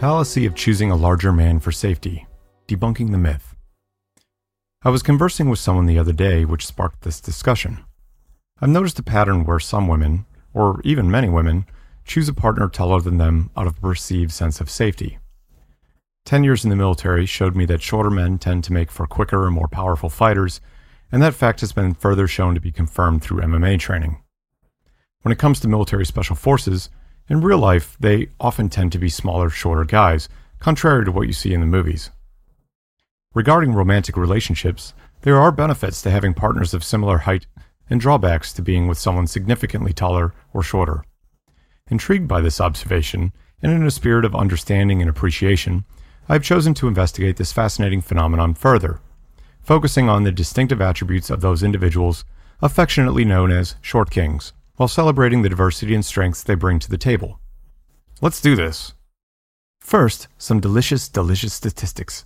fallacy of choosing a larger man for safety, debunking the myth. I was conversing with someone the other day which sparked this discussion. I've noticed a pattern where some women, or even many women, choose a partner taller than them out of a perceived sense of safety. Ten years in the military showed me that shorter men tend to make for quicker and more powerful fighters, and that fact has been further shown to be confirmed through MMA training. When it comes to military special forces, in real life, they often tend to be smaller, shorter guys, contrary to what you see in the movies. Regarding romantic relationships, there are benefits to having partners of similar height and drawbacks to being with someone significantly taller or shorter. Intrigued by this observation, and in a spirit of understanding and appreciation, I have chosen to investigate this fascinating phenomenon further, focusing on the distinctive attributes of those individuals affectionately known as short kings while celebrating the diversity and strengths they bring to the table. Let's do this. First, some delicious, delicious statistics.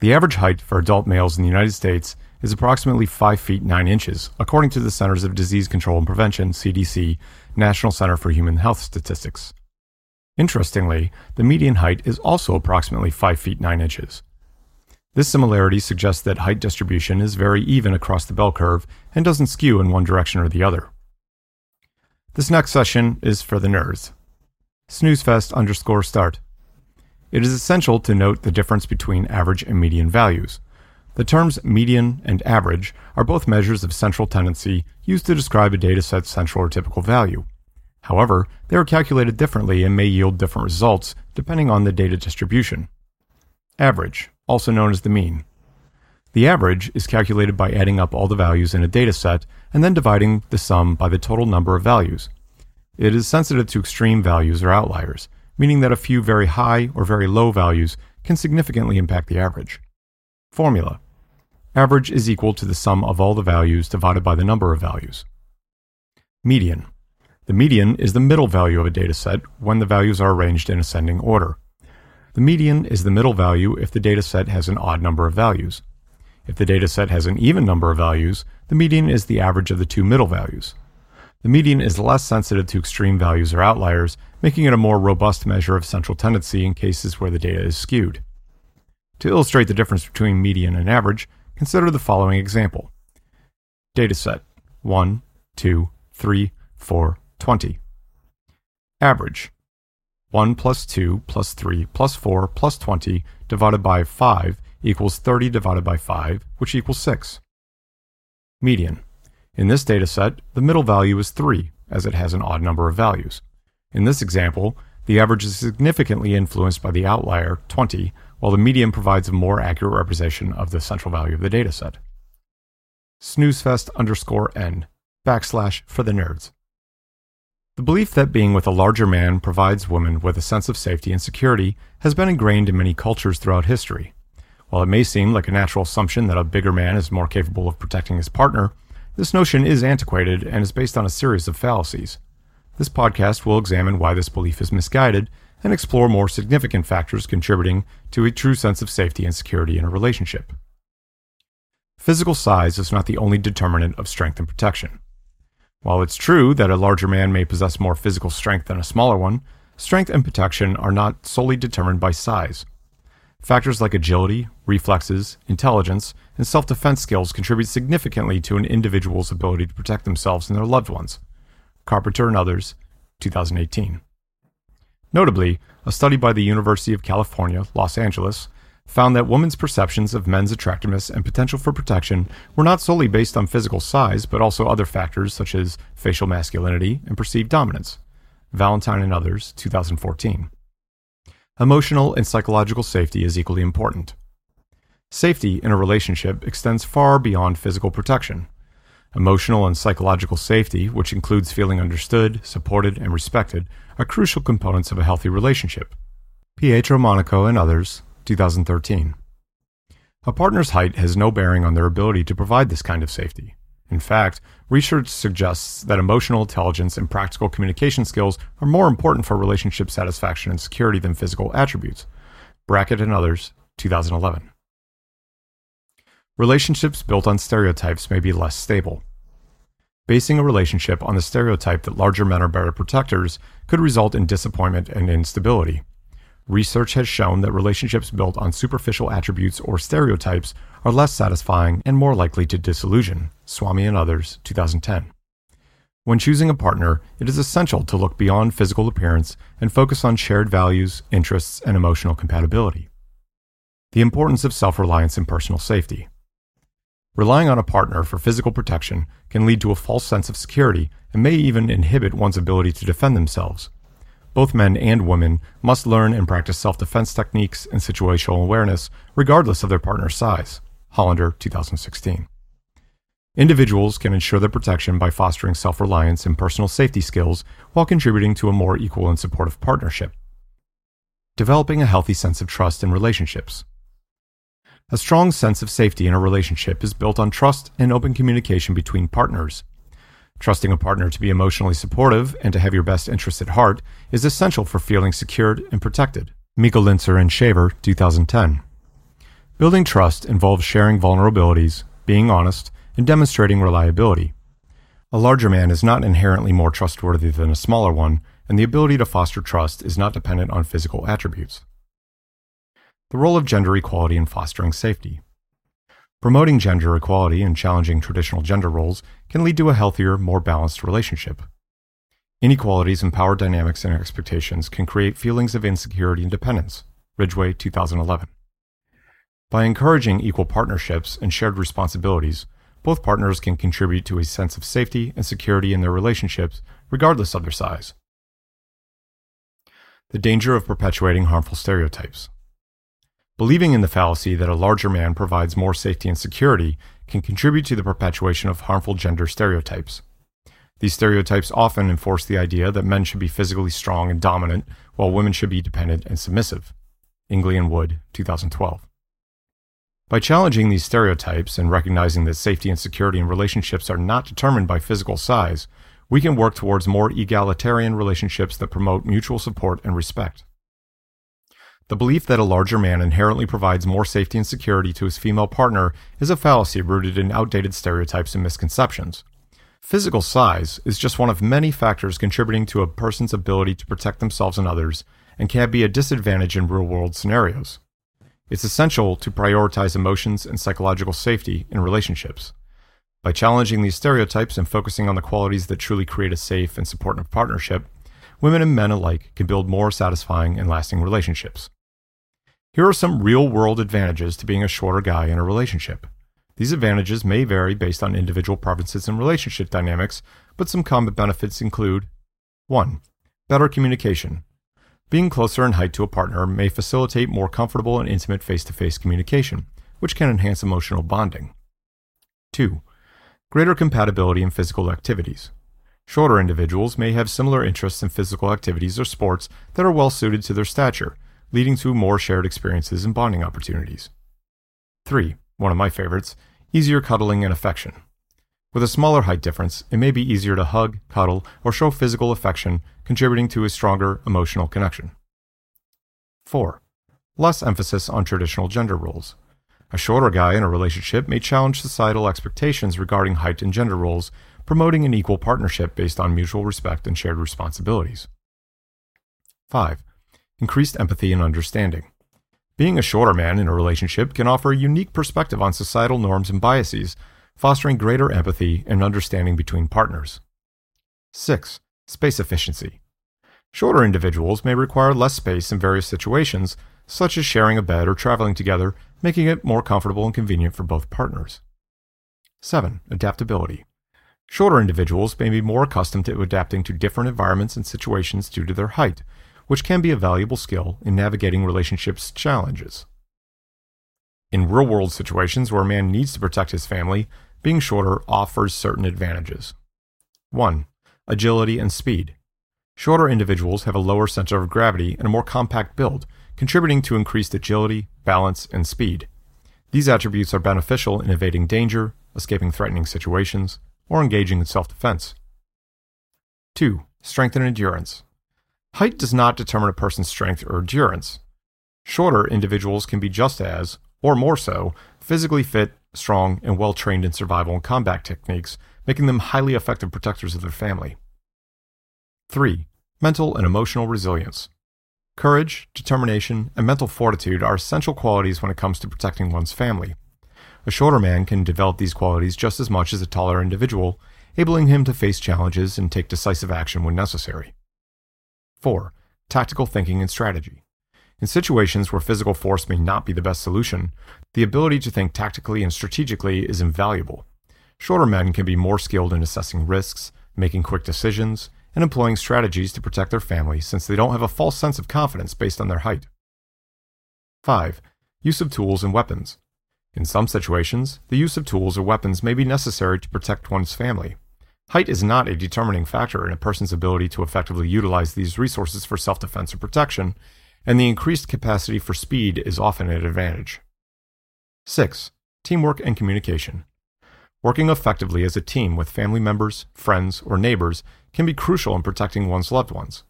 The average height for adult males in the United States is approximately 5 feet 9 inches, according to the Centers of Disease Control and Prevention, CDC, National Center for Human Health Statistics. Interestingly, the median height is also approximately 5 feet 9 inches. This similarity suggests that height distribution is very even across the bell curve and doesn't skew in one direction or the other. This next session is for the nerds. Snoozefest underscore start. It is essential to note the difference between average and median values. The terms median and average are both measures of central tendency used to describe a dataset's central or typical value. However, they are calculated differently and may yield different results depending on the data distribution. Average, also known as the mean. The average is calculated by adding up all the values in a dataset and then dividing the sum by the total number of values. It is sensitive to extreme values or outliers, meaning that a few very high or very low values can significantly impact the average. Formula Average is equal to the sum of all the values divided by the number of values. Median The median is the middle value of a dataset when the values are arranged in ascending order. The median is the middle value if the dataset has an odd number of values. If the dataset has an even number of values, the median is the average of the two middle values. The median is less sensitive to extreme values or outliers, making it a more robust measure of central tendency in cases where the data is skewed. To illustrate the difference between median and average, consider the following example. Dataset 1, 2, 3, 4, 20. Average 1 plus 2 plus 3 plus 4 plus 20 divided by 5 equals 30 divided by 5, which equals 6. Median. In this data set, the middle value is 3, as it has an odd number of values. In this example, the average is significantly influenced by the outlier, 20, while the median provides a more accurate representation of the central value of the dataset. Snoozefest underscore n backslash for the nerds. The belief that being with a larger man provides women with a sense of safety and security has been ingrained in many cultures throughout history. While it may seem like a natural assumption that a bigger man is more capable of protecting his partner, this notion is antiquated and is based on a series of fallacies. This podcast will examine why this belief is misguided and explore more significant factors contributing to a true sense of safety and security in a relationship. Physical size is not the only determinant of strength and protection. While it's true that a larger man may possess more physical strength than a smaller one, strength and protection are not solely determined by size. Factors like agility, reflexes, intelligence, and self defense skills contribute significantly to an individual's ability to protect themselves and their loved ones. Carpenter and others, 2018. Notably, a study by the University of California, Los Angeles, found that women's perceptions of men's attractiveness and potential for protection were not solely based on physical size, but also other factors such as facial masculinity and perceived dominance. Valentine and others, 2014. Emotional and psychological safety is equally important. Safety in a relationship extends far beyond physical protection. Emotional and psychological safety, which includes feeling understood, supported, and respected, are crucial components of a healthy relationship. Pietromonaco and others, 2013. A partner's height has no bearing on their ability to provide this kind of safety. In fact, research suggests that emotional intelligence and practical communication skills are more important for relationship satisfaction and security than physical attributes. Brackett and others, 2011. Relationships built on stereotypes may be less stable. Basing a relationship on the stereotype that larger men are better protectors could result in disappointment and instability. research has shown that relationships built on superficial attributes or stereotypes are less satisfying and more likely to disillusion. Swami and others, 2010. When choosing a partner, it is essential to look beyond physical appearance and focus on shared values, interests, and emotional compatibility. The importance of self reliance and personal safety. Relying on a partner for physical protection can lead to a false sense of security and may even inhibit one's ability to defend themselves. Both men and women must learn and practice self defense techniques and situational awareness, regardless of their partner's size. Hollander, 2016. Individuals can ensure their protection by fostering self reliance and personal safety skills while contributing to a more equal and supportive partnership. Developing a healthy sense of trust in relationships. A strong sense of safety in a relationship is built on trust and open communication between partners. Trusting a partner to be emotionally supportive and to have your best interests at heart is essential for feeling secured and protected. Mikulincer and Shaver, 2010. Building trust involves sharing vulnerabilities, being honest, and demonstrating reliability. A larger man is not inherently more trustworthy than a smaller one, and the ability to foster trust is not dependent on physical attributes. The role of gender equality in fostering safety. Promoting gender equality and challenging traditional gender roles can lead to a healthier, more balanced relationship. Inequalities in power dynamics and expectations can create feelings of insecurity and dependence. Ridgeway, 2011. By encouraging equal partnerships and shared responsibilities, both partners can contribute to a sense of safety and security in their relationships, regardless of their size. The danger of perpetuating harmful stereotypes. Believing in the fallacy that a larger man provides more safety and security can contribute to the perpetuation of harmful gender stereotypes. These stereotypes often enforce the idea that men should be physically strong and dominant, while women should be dependent and submissive. Eagly and Wood, 2012. By challenging these stereotypes and recognizing that safety and security in relationships are not determined by physical size, we can work towards more egalitarian relationships that promote mutual support and respect. The belief that a larger man inherently provides more safety and security to his female partner is a fallacy rooted in outdated stereotypes and misconceptions. Physical size is just one of many factors contributing to a person's ability to protect themselves and others, and can be a disadvantage in real world scenarios. It's essential to prioritize emotions and psychological safety in relationships. By challenging these stereotypes and focusing on the qualities that truly create a safe and supportive partnership, women and men alike can build more satisfying and lasting relationships. Here are some real world advantages to being a shorter guy in a relationship. These advantages may vary based on individual preferences and relationship dynamics, but some common benefits include 1. Better communication. Being closer in height to a partner may facilitate more comfortable and intimate face to face communication, which can enhance emotional bonding. 2. Greater compatibility in physical activities. Shorter individuals may have similar interests in physical activities or sports that are well suited to their stature, leading to more shared experiences and bonding opportunities. 3. One of my favorites easier cuddling and affection. With a smaller height difference, it may be easier to hug, cuddle, or show physical affection, contributing to a stronger emotional connection. 4. Less emphasis on traditional gender roles. A shorter guy in a relationship may challenge societal expectations regarding height and gender roles, promoting an equal partnership based on mutual respect and shared responsibilities. 5. Increased empathy and understanding. Being a shorter man in a relationship can offer a unique perspective on societal norms and biases, fostering greater empathy and understanding between partners. 6. Space efficiency. Shorter individuals may require less space in various situations, such as sharing a bed or traveling together, making it more comfortable and convenient for both partners. 7. Adaptability. Shorter individuals may be more accustomed to adapting to different environments and situations due to their height, which can be a valuable skill in navigating relationships challenges. In real world situations where a man needs to protect his family, being shorter offers certain advantages. 1. Agility and speed. Shorter individuals have a lower center of gravity and a more compact build, contributing to increased agility, balance, and speed. These attributes are beneficial in evading danger, escaping threatening situations, or engaging in self defense. 2. Strength and endurance. Height does not determine a person's strength or endurance. Shorter individuals can be just as, or more so, physically fit, strong, and well trained in survival and combat techniques, making them highly effective protectors of their family. 3. Mental and emotional resilience. Courage, determination, and mental fortitude are essential qualities when it comes to protecting one's family. A shorter man can develop these qualities just as much as a taller individual, enabling him to face challenges and take decisive action when necessary. 4. Tactical thinking and strategy. In situations where physical force may not be the best solution, the ability to think tactically and strategically is invaluable. Shorter men can be more skilled in assessing risks, making quick decisions, and employing strategies to protect their family since they don't have a false sense of confidence based on their height. 5. Use of tools and weapons. In some situations, the use of tools or weapons may be necessary to protect one's family. Height is not a determining factor in a person's ability to effectively utilize these resources for self defense or protection, and the increased capacity for speed is often an advantage. 6. Teamwork and communication. Working effectively as a team with family members, friends, or neighbors can be crucial in protecting one's loved ones.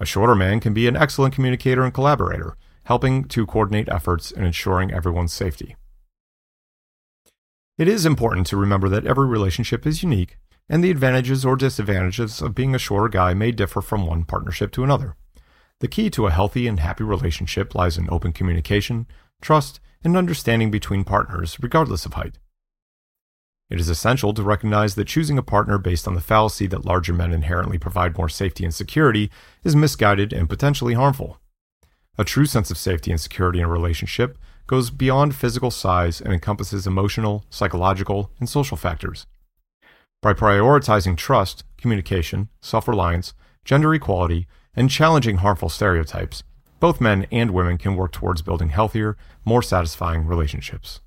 A shorter man can be an excellent communicator and collaborator, helping to coordinate efforts and ensuring everyone's safety. It is important to remember that every relationship is unique, and the advantages or disadvantages of being a shorter guy may differ from one partnership to another. The key to a healthy and happy relationship lies in open communication, trust, and understanding between partners, regardless of height. It is essential to recognize that choosing a partner based on the fallacy that larger men inherently provide more safety and security is misguided and potentially harmful. A true sense of safety and security in a relationship goes beyond physical size and encompasses emotional, psychological, and social factors. By prioritizing trust, communication, self reliance, gender equality, and challenging harmful stereotypes, both men and women can work towards building healthier, more satisfying relationships.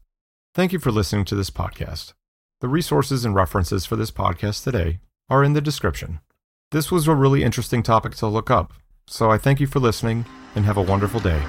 Thank you for listening to this podcast. The resources and references for this podcast today are in the description. This was a really interesting topic to look up, so I thank you for listening and have a wonderful day.